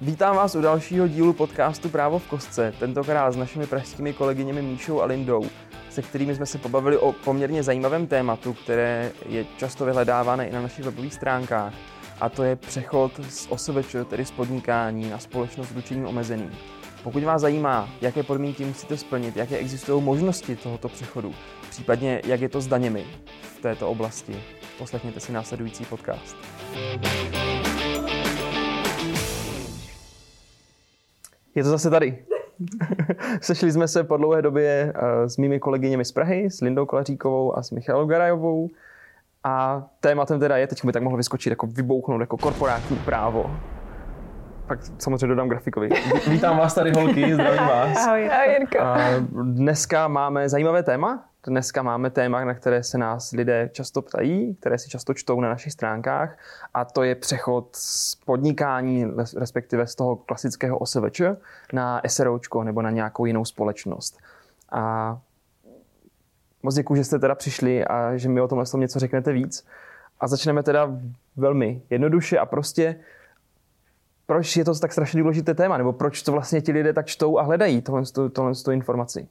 Vítám vás u dalšího dílu podcastu Právo v kostce, tentokrát s našimi pražskými kolegyněmi Míšou a Lindou, se kterými jsme se pobavili o poměrně zajímavém tématu, které je často vyhledávané i na našich webových stránkách, a to je přechod z OSVČ, tedy z podnikání, na společnost s ručením omezeným. Pokud vás zajímá, jaké podmínky musíte splnit, jaké existují možnosti tohoto přechodu, případně jak je to s daněmi v této oblasti, poslechněte si následující podcast. Je to zase tady. Sešli jsme se po dlouhé době eh, s mými kolegyněmi z Prahy, s Lindou Kolaříkovou a s Michalou Garajovou. A tématem teda je, teď by tak mohlo vyskočit, jako vybouchnout jako korporátní právo. Pak samozřejmě dodám grafikovi. Vítám vás tady, holky, zdravím vás. Ahoj, Ahoj Jirko. A dneska máme zajímavé téma. Dneska máme téma, na které se nás lidé často ptají, které si často čtou na našich stránkách a to je přechod z podnikání, respektive z toho klasického OSVČ na SROčko nebo na nějakou jinou společnost. A moc děkuji, že jste teda přišli a že mi o tomhle něco řeknete víc. A začneme teda velmi jednoduše a prostě proč je to tak strašně důležité téma, nebo proč to vlastně ti lidé tak čtou a hledají tohle, tohle, tohle informaci?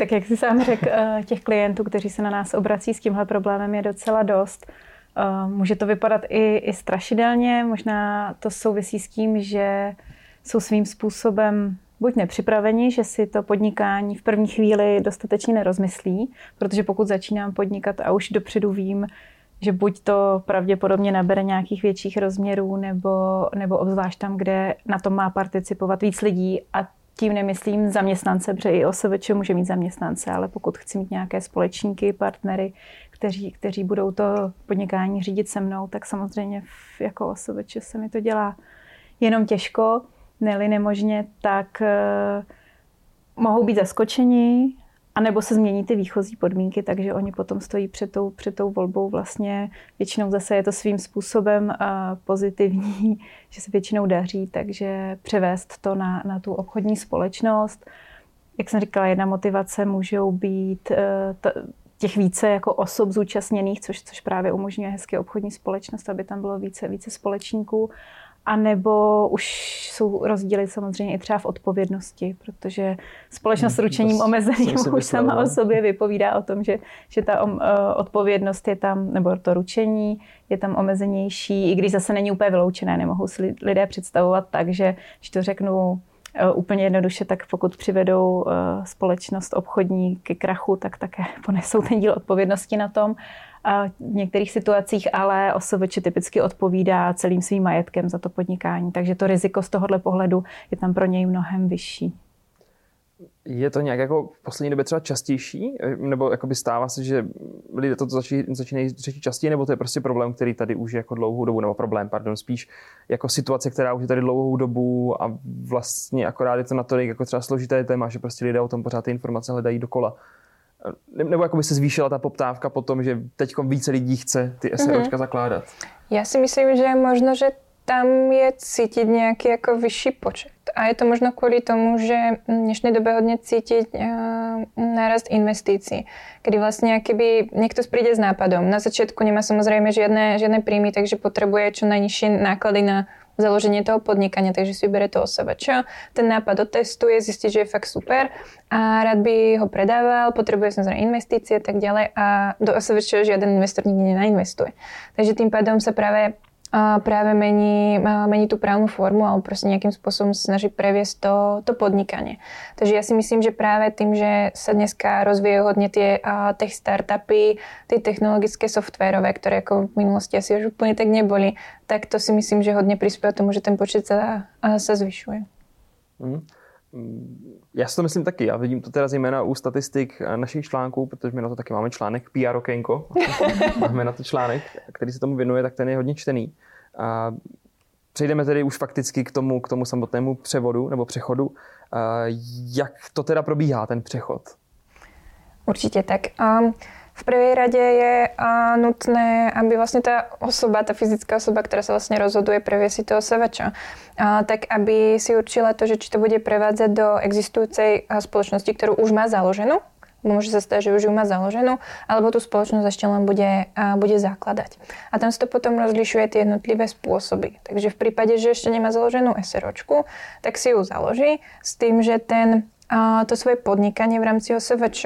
Tak jak jsi sám řekl, eh, těch klientů, kteří se na nás obrací s tímhle problémem je docela dost. Eh, může to vypadat i, i strašidelně, možná to souvisí s tím, že jsou svým způsobem buď nepřipraveni, že si to podnikání v první chvíli dostatečně nerozmyslí, protože pokud začínám podnikat a už dopředu vím, že buď to pravděpodobně nabere nějakých větších rozměrů, nebo, nebo obzvlášť tam, kde na tom má participovat víc lidí a tím nemyslím zaměstnance, protože i OSVČ může mít zaměstnance, ale pokud chci mít nějaké společníky, partnery, kteří, kteří budou to podnikání řídit se mnou, tak samozřejmě jako OSVČ se mi to dělá jenom těžko, neli nemožně, tak uh, mohou být zaskočeni, nebo se změní ty výchozí podmínky, takže oni potom stojí před tou, před tou volbou vlastně. Většinou zase je to svým způsobem uh, pozitivní, že se většinou daří, takže převést to na, na tu obchodní společnost. Jak jsem říkala, jedna motivace můžou být t, těch více jako osob zúčastněných, což, což právě umožňuje hezky obchodní společnost, aby tam bylo více, více společníků. A nebo už jsou rozdíly samozřejmě i třeba v odpovědnosti, protože společnost s hmm, ručením omezeným už sama o sobě vypovídá o tom, že, že ta uh, odpovědnost je tam, nebo to ručení je tam omezenější, i když zase není úplně vyloučené. Nemohou si lidé představovat tak, že když to řeknu úplně jednoduše, tak pokud přivedou uh, společnost obchodní ke krachu, tak také ponesou ten díl odpovědnosti na tom v některých situacích ale OSVČ typicky odpovídá celým svým majetkem za to podnikání, takže to riziko z tohohle pohledu je tam pro něj mnohem vyšší. Je to nějak jako v poslední době třeba častější? Nebo jakoby stává se, že lidé to začínají, začínají řešit častěji, nebo to je prostě problém, který tady už je jako dlouhou dobu, nebo problém, pardon, spíš jako situace, která už je tady dlouhou dobu a vlastně akorát je to natolik jako třeba složité téma, že prostě lidé o tom pořád ty informace hledají dokola nebo jako by se zvýšila ta poptávka po tom, že teď více lidí chce ty SROčka mm-hmm. zakládat? Já si myslím, že možno, že tam je cítiť nějaký jako vyšší počet. A je to možno kvůli tomu, že v dnešnej dobe hodně cítiť uh, nárast investícií, kedy vlastně keby někdo přijde s nápadom. Na začátku nemá samozřejmě žádné, žádné príjmy, takže potřebuje čo najnižší náklady na založenie toho podnikania, takže si vybere to čo ten nápad otestuje, zistí, že je fakt super a rád by ho predával, potrebuje samozrejme investície a tak ďalej a do OSVČ žiaden investor nikdy nenainvestuje. Takže tým pádom sa práve práve mení, mení tú právnu formu alebo prostě nejakým spôsobom snaží previesť to, to podnikanie. Takže ja si myslím, že práve tým, že sa dneska rozvíjajú hodne tie tech startupy, tie technologické softwarové, ktoré ako v minulosti asi už úplne tak neboli, tak to si myslím, že hodně prispieva tomu, že ten počet sa, sa zvyšuje. Mm. Já si to myslím taky. Já vidím to teda zejména u statistik našich článků, protože my na to taky máme článek PR okénko. máme na to článek, který se tomu věnuje, tak ten je hodně čtený. A přejdeme tedy už fakticky k tomu, k tomu samotnému převodu nebo přechodu. A jak to teda probíhá, ten přechod? Určitě tak. Um, v prvej rade je nutné, aby vlastne tá osoba, tá fyzická osoba, ktorá sa vlastne rozhoduje previesť si toho sevača, tak aby si určila to, že či to bude prevádzať do existujúcej spoločnosti, ktorú už má založenú, Môže sa stať, že už ju má založenú, alebo tú spoločnosť ešte len bude, bude zakladať. A tam sa to potom rozlišuje tie jednotlivé spôsoby. Takže v prípade, že ešte nemá založenú SROčku, tak si ju založí s tým, že ten, to svoje podnikanie v rámci OSVČ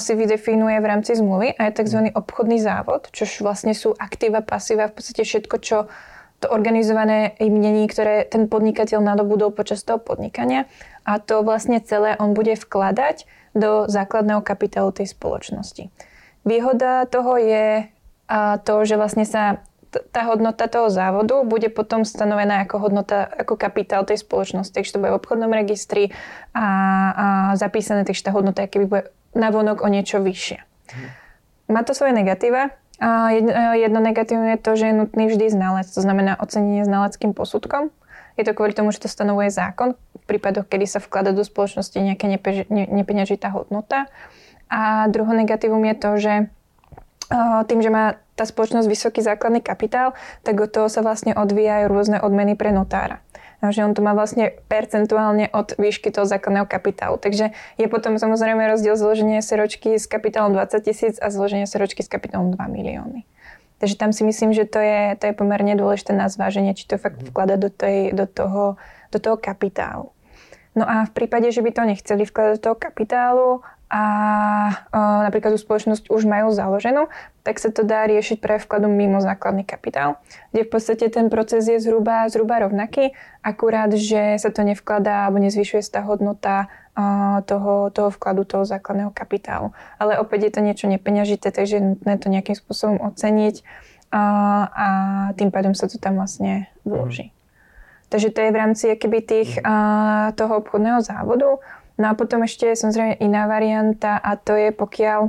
si vydefinuje v rámci zmluvy a je tzv. obchodný závod, čož vlastne sú aktíva, pasíva, v podstate všetko, čo to organizované imnení, ktoré ten podnikateľ nadobudol počas toho podnikania a to vlastne celé on bude vkladať do základného kapitálu tej spoločnosti. Výhoda toho je to, že vlastne sa tá hodnota toho závodu bude potom stanovená ako hodnota, ako kapitál tej spoločnosti. Takže to bude v obchodnom registri a, a zapísané, takže tá hodnota keby bude navonok o niečo vyššia. Má to svoje negatíva, a jedno negatívum je to, že je nutný vždy znalec, to znamená ocenenie znaleckým posudkom. Je to kvôli tomu, že to stanovuje zákon v prípadoch, kedy sa vklada do spoločnosti nejaká nepeňažitá hodnota. A druhé negatívum je to, že tým, že má tá spoločnosť vysoký základný kapitál, tak od toho sa vlastne odvíjajú rôzne odmeny pre notára že on to má vlastne percentuálne od výšky toho základného kapitálu. Takže je potom samozrejme rozdiel zloženie seročky s kapitálom 20 tisíc a zloženie seročky s kapitálom 2 milióny. Takže tam si myslím, že to je, to je pomerne dôležité na zváženie, či to fakt mhm. vklada do, tej, do, toho, do toho kapitálu. No a v prípade, že by to nechceli vkladať do toho kapitálu a o, napríklad tú spoločnosť už majú založenú, tak sa to dá riešiť pre vkladu mimo základný kapitál, kde v podstate ten proces je zhruba, zhruba rovnaký, akurát, že sa to nevkladá alebo nezvyšuje tá hodnota o, toho, toho vkladu toho základného kapitálu. Ale opäť je to niečo nepeňažité, takže je nutné to nejakým spôsobom oceniť a, a tým pádom sa to tam vlastne vloží. Mm. Takže to je v rámci keby tých, a, toho obchodného závodu. No a potom ešte je samozrejme iná varianta a to je pokiaľ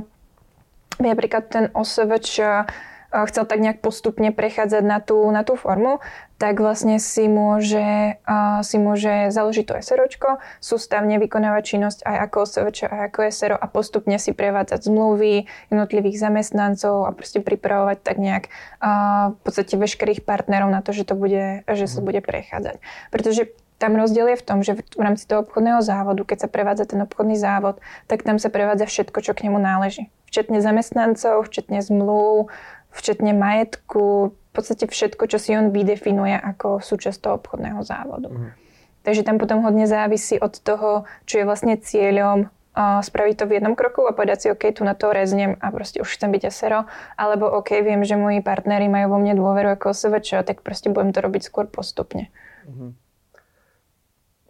by napríklad ten OSVČ chcel tak nejak postupne prechádzať na tú, na tú formu, tak vlastne si môže, uh, si môže založiť to SROčko, sústavne vykonávať činnosť aj ako OSVČ, aj ako SRO a postupne si prevádzať zmluvy jednotlivých zamestnancov a proste pripravovať tak nejak uh, v podstate veškerých partnerov na to, že to bude, že sa mhm. bude prechádzať. Pretože tam rozdiel je v tom, že v rámci toho obchodného závodu, keď sa prevádza ten obchodný závod, tak tam sa prevádza všetko, čo k nemu náleží. Včetne zamestnancov, včetne zmluv, včetne majetku, v podstate všetko, čo si on vydefinuje ako súčasť toho obchodného závodu. Mm. Takže tam potom hodne závisí od toho, čo je vlastne cieľom uh, spraviť to v jednom kroku a povedať si, OK, tu na to reznem a proste už chcem byť SRO, alebo OK, viem, že moji partnery majú vo mne dôveru ako OSVČ, tak proste budem to robiť skôr postupne. Mm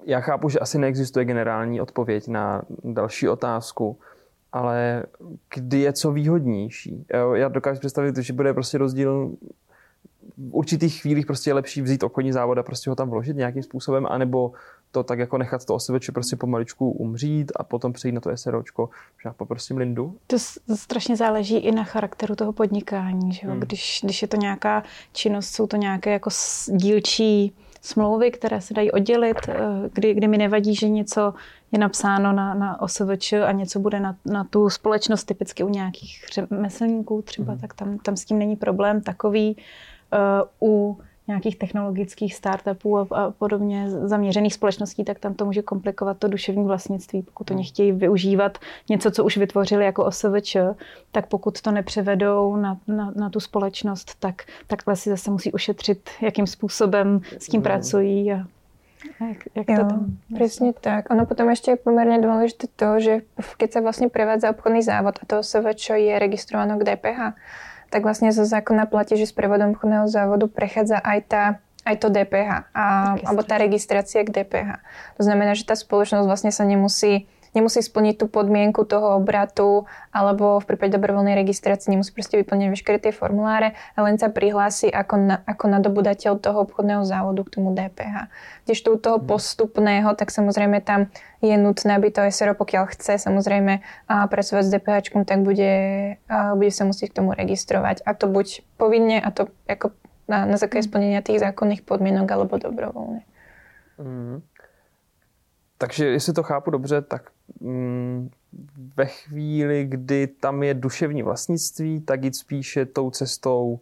já chápu, že asi neexistuje generální odpověď na další otázku, ale kdy je co výhodnější? Já dokážu představit, že bude prostě rozdíl v určitých chvílích prostě je lepší vzít okolní závod a prostě ho tam vložit nějakým způsobem, anebo to tak jako nechat to OSVČ prostě pomaličku umřít a potom přejít na to SROčko. Já poprosím Lindu. To strašně záleží i na charakteru toho podnikání. Že jo? Hmm. Když, když je to nějaká činnost, jsou to nějaké jako dílčí smlouvy, které se dají oddělit, eh, kdy, kdy mi nevadí, že něco je napsáno na, na OSVČ a něco bude na, na tu společnost, typicky u nějakých řemeslníků třeba, mm. tak tam, tam s tím není problém takový. Uh, u nějakých technologických startupů a, a podobně zaměřených společností, tak tam to může komplikovat to duševní vlastnictví. Pokud to chtějí využívat něco, co už vytvořili jako OSVČ, tak pokud to nepřevedou na, na, na tu společnost, tak takhle si zase musí ušetřit, jakým způsobem s tím mm. pracují a jak, jak jo, to tam presne tak. Ono potom ešte je pomerne dôležité to, že keď sa vlastne prevádza obchodný závod a to OSVČ je registrované k DPH, tak vlastne zo zákona platí, že s prevodom obchodného závodu prechádza aj tá aj to DPH, a, alebo tá registrácia k DPH. To znamená, že tá spoločnosť vlastne sa nemusí nemusí splniť tú podmienku toho obratu alebo v prípade dobrovoľnej registrácie nemusí proste vyplniť všetky tie formuláre a len sa prihlási ako, na, ako nadobudateľ toho obchodného závodu k tomu DPH. Kdežto u toho mhm. postupného, tak samozrejme tam je nutné, aby to SRO, pokiaľ chce samozrejme pracovať s DPH, tak bude, bude sa musieť k tomu registrovať. A to buď povinne, a to ako na, na základe mhm. splnenia tých zákonných podmienok alebo dobrovoľne. Mm. Takže jestli to chápu dobře, tak ve chvíli, kdy tam je duševní vlastnictví, tak jít spíše tou cestou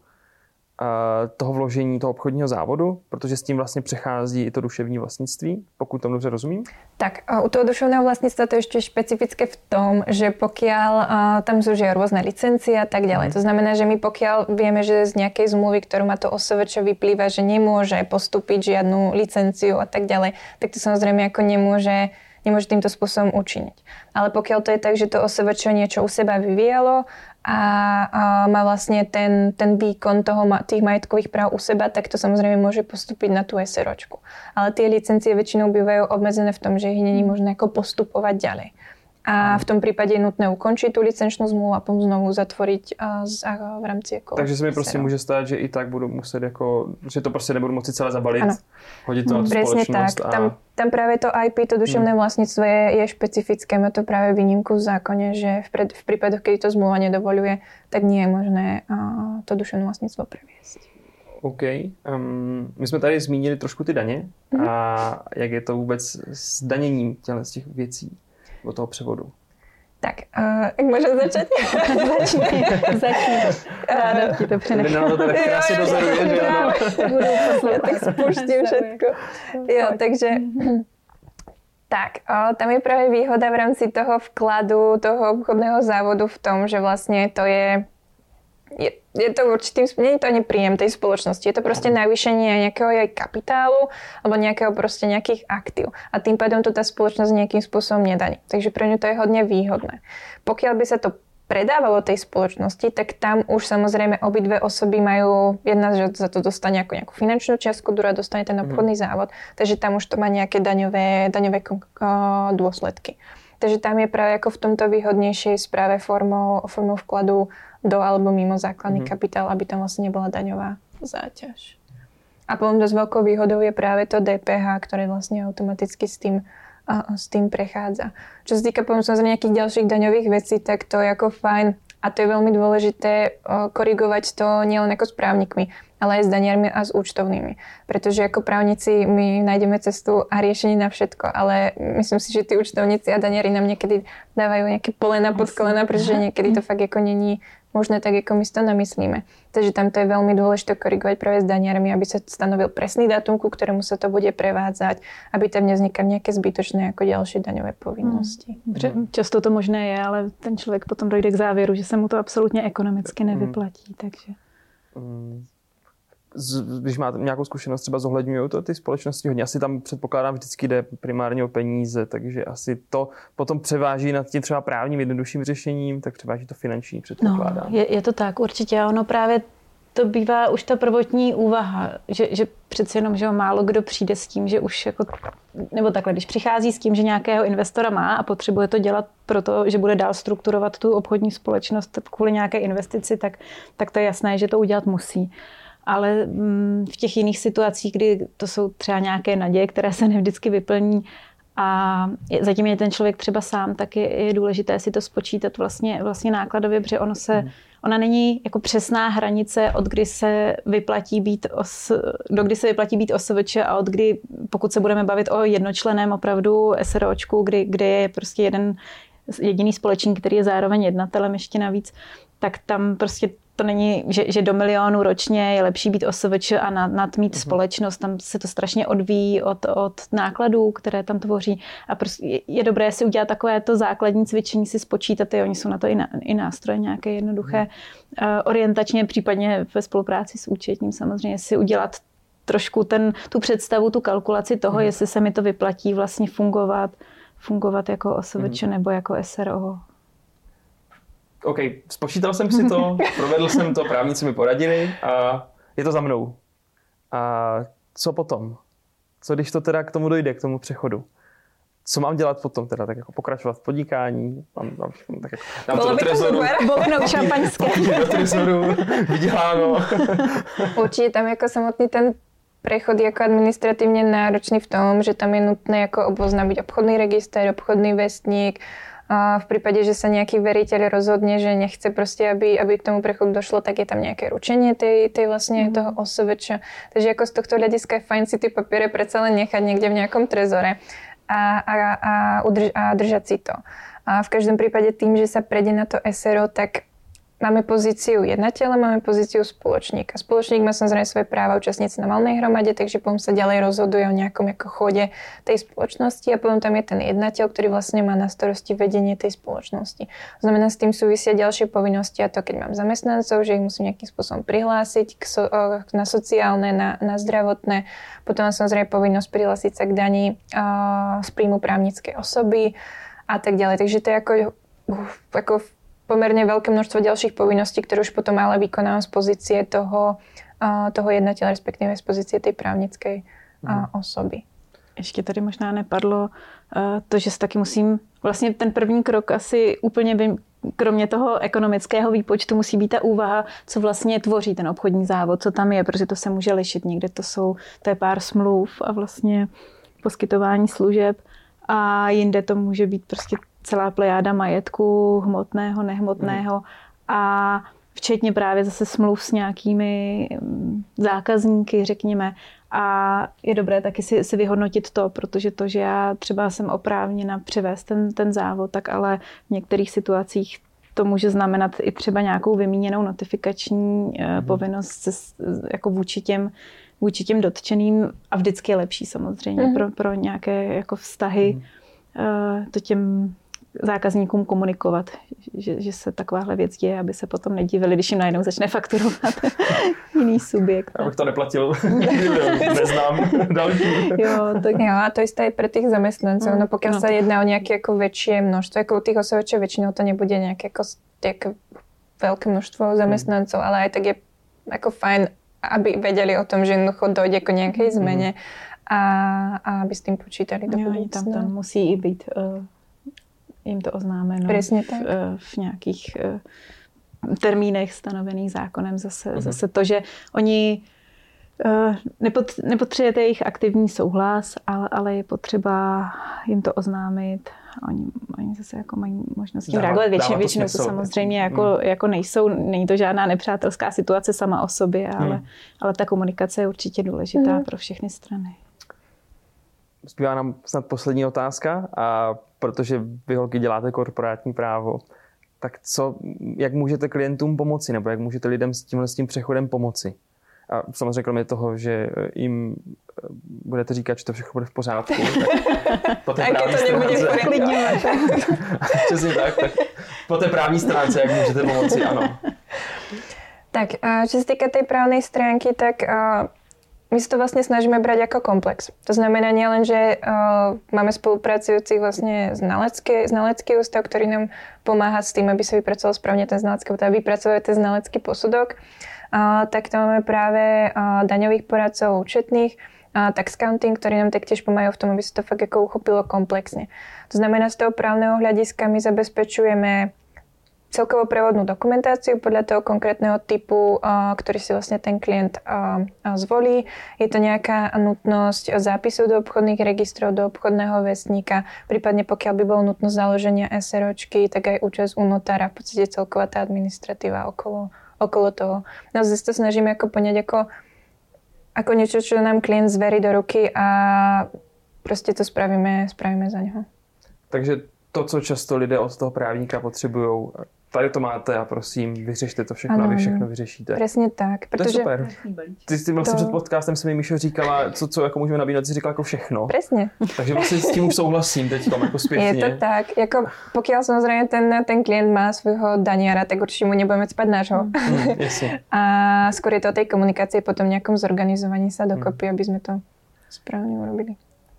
toho vložení toho obchodního závodu, protože s tím vlastně přechází i to duševní vlastnictví, pokud tomu dobře rozumím? Tak u toho duševného vlastnictva to je ještě špecifické v tom, že pokiaľ tam zúžia různé licencie a tak ďalej. Mm. To znamená, že my pokiaľ vieme, že z nějaké zmluvy, kterou má to OSVČ vyplýva, že nemůže postupit žiadnu licenciu a tak ďalej, tak to samozřejmě jako nemůže nemôže týmto spôsobom učiniť. Ale pokiaľ to je tak, že to OSVČ niečo u seba vyvíjalo a, a má vlastne ten, ten výkon toho, tých majetkových práv u seba, tak to samozrejme môže postúpiť na tú SROčku. Ale tie licencie väčšinou bývajú obmedzené v tom, že ich není možné ako postupovať ďalej. A v tom případě je nutné ukončit tu licenčnou zmluvu a potom znovu a v rámci jako Takže se mi prostě může stát, že i tak budu muset jako, že to prostě nebudu moci celé zabalit, ano. hodit to na tu Přesně tak. A... Tam, tam právě to IP, to duševné hmm. vlastnictvo je, je špecifické. Má to právě výnimku v zákoně, že v, pred, v případech, kdy to zmluva nedovoluje, tak nie je možné to duševné vlastnictvo převěst. OK. Um, my jsme tady zmínili trošku ty daně mm-hmm. a jak je to vůbec s daněním těchto těch věcí od toho převodu? Tak, uh, jak můžeme začít? začni, začni. Ráda ti to přinechám. Na to tady krásně dozoruje, že ano. Tak spuštím všetko. Jo, takže... Tak, o, tam je právě výhoda v rámci toho vkladu, toho obchodného závodu v tom, že vlastně to je je, je to určitým, je to ani príjem tej spoločnosti, je to proste navýšenie nejakého jej kapitálu alebo nejakého proste nejakých aktív. A tým pádom to tá spoločnosť nejakým spôsobom nedaní. Takže pre ňu to je hodne výhodné. Pokiaľ by sa to predávalo tej spoločnosti, tak tam už samozrejme obidve osoby majú, jedna že za to dostane ako nejakú finančnú čiastku, druhá dostane ten mhm. obchodný mm. závod, takže tam už to má nejaké daňové, daňové dôsledky. Takže tam je práve ako v tomto výhodnejšej správe formou, formou vkladu do alebo mimo základný mm-hmm. kapitál, aby tam vlastne nebola daňová záťaž. A potom dosť veľkou výhodou je práve to DPH, ktoré vlastne automaticky s tým, a, s tým prechádza. Čo sa týka potom samozrejme nejakých ďalších daňových vecí, tak to je ako fajn a to je veľmi dôležité korigovať to nielen ako s právnikmi, ale aj s daniarmi a s účtovnými. Pretože ako právnici my nájdeme cestu a riešenie na všetko, ale myslím si, že tí účtovníci a daniari nám niekedy dávajú nejaké polena pod kolena, pretože niekedy to fakt ako není možné tak, ako my si to namyslíme. Takže tam to je veľmi dôležité korigovať práve s daniarmi, aby sa stanovil presný dátum, ku ktorému sa to bude prevádzať, aby tam nevznikali nejaké zbytočné ako ďalšie daňové povinnosti. Hmm. Často to možné je, ale ten člověk potom dojde k závěru, že se mu to absolutně ekonomicky nevyplatí. Hmm. Takže... Hmm když máte nějakou zkušenost, třeba zohledňují to ty společnosti hodně. Asi tam předpokládám vždycky jde primárně o peníze, takže asi to potom převáží nad tím třeba právním jednodušším řešením, tak převáží to finanční, předpokládám. No, je, je to tak, určitě. Ono právě to bývá už ta prvotní úvaha, že, že přece jenom, že málo kdo přijde s tím, že už jako, nebo takhle, když přichází s tím, že nějakého investora má a potřebuje to dělat proto, že bude dál strukturovat tu obchodní společnost kvůli nějaké investici, tak, tak to je jasné, že to udělat musí ale mm, v těch jiných situacích, kdy to jsou třeba nějaké naděje, které se nevždycky vyplní a zatím je ten člověk třeba sám, tak je, je důležité si to spočítat vlastně, vlastně nákladově, protože ono se, hmm. ona není jako přesná hranice, od kdy se vyplatí být os, do kdy se vyplatí být OSVČ a od kdy, pokud se budeme bavit o jednočleném opravdu SROčku, kdy, kde je prostě jeden jediný společník, který je zároveň jednatelem ještě navíc, tak tam prostě to není, že, že do milionu ročně je lepší být OSVČ a nad, nad mít mm-hmm. společnost. Tam se to strašně odvíjí od, od nákladů, které tam tvoří. A prostě je, je dobré si udělat takové to základní cvičení, si spočítat, oni jsou na to i, na, i nástroje nějaké jednoduché, mm-hmm. uh, orientačně, případně ve spolupráci s účetním samozřejmě si udělat trošku ten, tu představu, tu kalkulaci toho, mm-hmm. jestli se mi to vyplatí vlastně fungovat, fungovat jako OSVČ mm-hmm. nebo jako SRO. OK, spočítal jsem si to, provedl jsem to, právníci mi poradili a je to za mnou. A co potom? Co když to teda k tomu dojde, k tomu přechodu? Co mám dělat potom teda? Tak jako pokračovat v podnikání? Mám, mám, tak jako, dám to do trezoru. Boknout šampaňské. do trezoru, vyděláno. Určitě tam jako samotný ten prechod je jako administrativně náročný v tom, že tam je nutné jako oboznámit obchodný register, obchodný vestník, v prípade, že sa nejaký veriteľ rozhodne, že nechce proste, aby, aby k tomu prechodu došlo, tak je tam nejaké ručenie tej, tej vlastne mm. toho OSVČ. Takže ako z tohto hľadiska je fajn si tie papiere predsa len nechať niekde v nejakom trezore a, a, a, udrž, a držať si to. A v každom prípade tým, že sa prejde na to SRO, tak máme pozíciu jednateľa, máme pozíciu spoločníka. Spoločník má samozrejme svoje práva účastniť sa na malnej hromade, takže potom sa ďalej rozhoduje o nejakom ako chode tej spoločnosti a potom tam je ten jednateľ, ktorý vlastne má na starosti vedenie tej spoločnosti. Znamená, s tým súvisia ďalšie povinnosti a to, keď mám zamestnancov, že ich musím nejakým spôsobom prihlásiť k so, na sociálne, na, na zdravotné. Potom mám samozrejme povinnosť prihlásiť sa k daní z príjmu právnickej osoby a tak ďalej. Takže to je ako, ako pomerne veľké množstvo ďalších povinností, ktoré už potom ale vykonávam z pozície toho, toho jednateľa, respektíve z pozície tej právnickej mm. osoby. Ještě tady možná nepadlo to, že se taky musím, vlastně ten první krok asi úplně by, kromě toho ekonomického výpočtu musí být ta úvaha, co vlastně tvoří ten obchodní závod, co tam je, protože to se může lišit. Někde to jsou, to je pár smluv a vlastně poskytování služeb a jinde to může být prostě celá plejáda majetku, hmotného, nehmotného hmm. a včetně právě zase smluv s nějakými mm, zákazníky, řekněme. A je dobré taky si, si vyhodnotit to, protože to, že já třeba jsem oprávněna převést ten, ten závod, tak ale v některých situacích to může znamenat i třeba nějakou vymíněnou notifikační mm. povinnost se, jako vůči těm, vůči těm dotčeným a vždycky je lepší samozřejmě mm. pro, pro nějaké jako vztahy mm. to těm zákazníkům komunikovat, že, že se takováhle věc děje, aby se potom nedivili, když jim najednou začne fakturovat jiný subjekt. Abych to neplatil, neznám další. Jo, tak... jo, a to isté i pre tých zamestnancov. No pokiaľ no. sa jedná o nejaké ako väčšie množstvo, ako u tých osobačov väčšinou to nebude nejaké ako, ako veľké množstvo zamestnancov, ale aj tak je ako fajn, aby vedeli o tom, že jednoducho dojde k nejakej mhm. zmene a, a aby s tým počítali do jo, tam, tam musí i být uh, jim to oznámeno Přesně tak. V, eh, v nějakých eh, termínech stanovených zákonem. Zase, uh-huh. zase to, že oni eh, nepot, nepotřebujete jejich aktivní souhlas, ale, ale je potřeba jim to oznámit. Oni, oni zase jako mají možnost tím reagovat. Většinou, většinou to samozřejmě jako, mm. jako nejsou, není to žádná nepřátelská situace sama o sobě, ale, mm. ale ta komunikace je určitě důležitá mm. pro všechny strany. Zbývá nám snad poslední otázka a protože vy holky děláte korporátní právo, tak co, jak můžete klientům pomoci, nebo jak můžete lidem s tímhle s tím přechodem pomoci? A samozřejmě kromě toho, že jim eh, budete říkat, že to všechno bude v pořádku. Tak po té právní to stránce, Přesně tak, tak. Po té právní stránce, jak můžete pomoci, ano. Tak, čo sa týka tej právnej stránky, tak my sa to vlastne snažíme brať ako komplex. To znamená nielen, že uh, máme spolupracujúcich vlastne znalecký, znalecký ústav, ktorý nám pomáha s tým, aby sa vypracoval správne ten znalecký, teda vypracovať ten znalecký posudok, uh, tak to máme práve uh, daňových poradcov, účetných, uh, tax counting, ktorí nám taktiež pomáhajú v tom, aby sa to fakt ako uchopilo komplexne. To znamená, z toho právneho hľadiska my zabezpečujeme celkovo prevodnú dokumentáciu podľa toho konkrétneho typu, ktorý si vlastne ten klient zvolí. Je to nejaká nutnosť zápisu do obchodných registrov, do obchodného vestníka, prípadne pokiaľ by bolo nutnosť založenia SROčky, tak aj účasť u notára, v podstate celková tá administratíva okolo, okolo toho. No zase to snažíme ako poňať ako, ako niečo, čo nám klient zverí do ruky a prostě to spravíme, spravíme za něho. Takže to, co často lidé od toho právníka potřebují, tady to máte a prosím, vyřešte to všechno ano, a vy všechno vyřešíte. Přesně tak. Protože to je super. Ty jsi vlastně to... před podcastem se mi Míšo říkala, co, co jako můžeme nabídnout, jsi říkala jako všechno. Přesně. Takže vlastně s tím už souhlasím teď jako zpětně. Je to tak. Jako, pokud samozřejmě ten, ten klient má svého daniara, tak určitě mu nebudeme spát nášho. Mm, a skôr je to o tej komunikaci, potom nějakom zorganizovaní se dokopy, mm. aby jsme to správně urobili.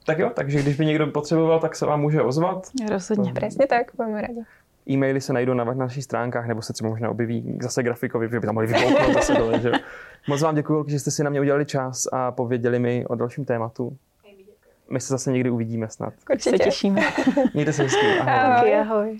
Tak jo, takže když by někdo potřeboval, tak se vám může ozvat. Rozhodně. To... Přesně tak, budeme rádi. E-maily se najdou na našich stránkách, nebo se třeba možná objeví zase grafikovi, že by tam mohli vypouknout zase dole. Že? Moc vám děkuji, že jste si na mě udělali čas a pověděli mi o dalším tématu. My se zase někdy uvidíme snad. Určitě. Se těšíme. Mějte se hezky. Ahoj. ahoj. ahoj.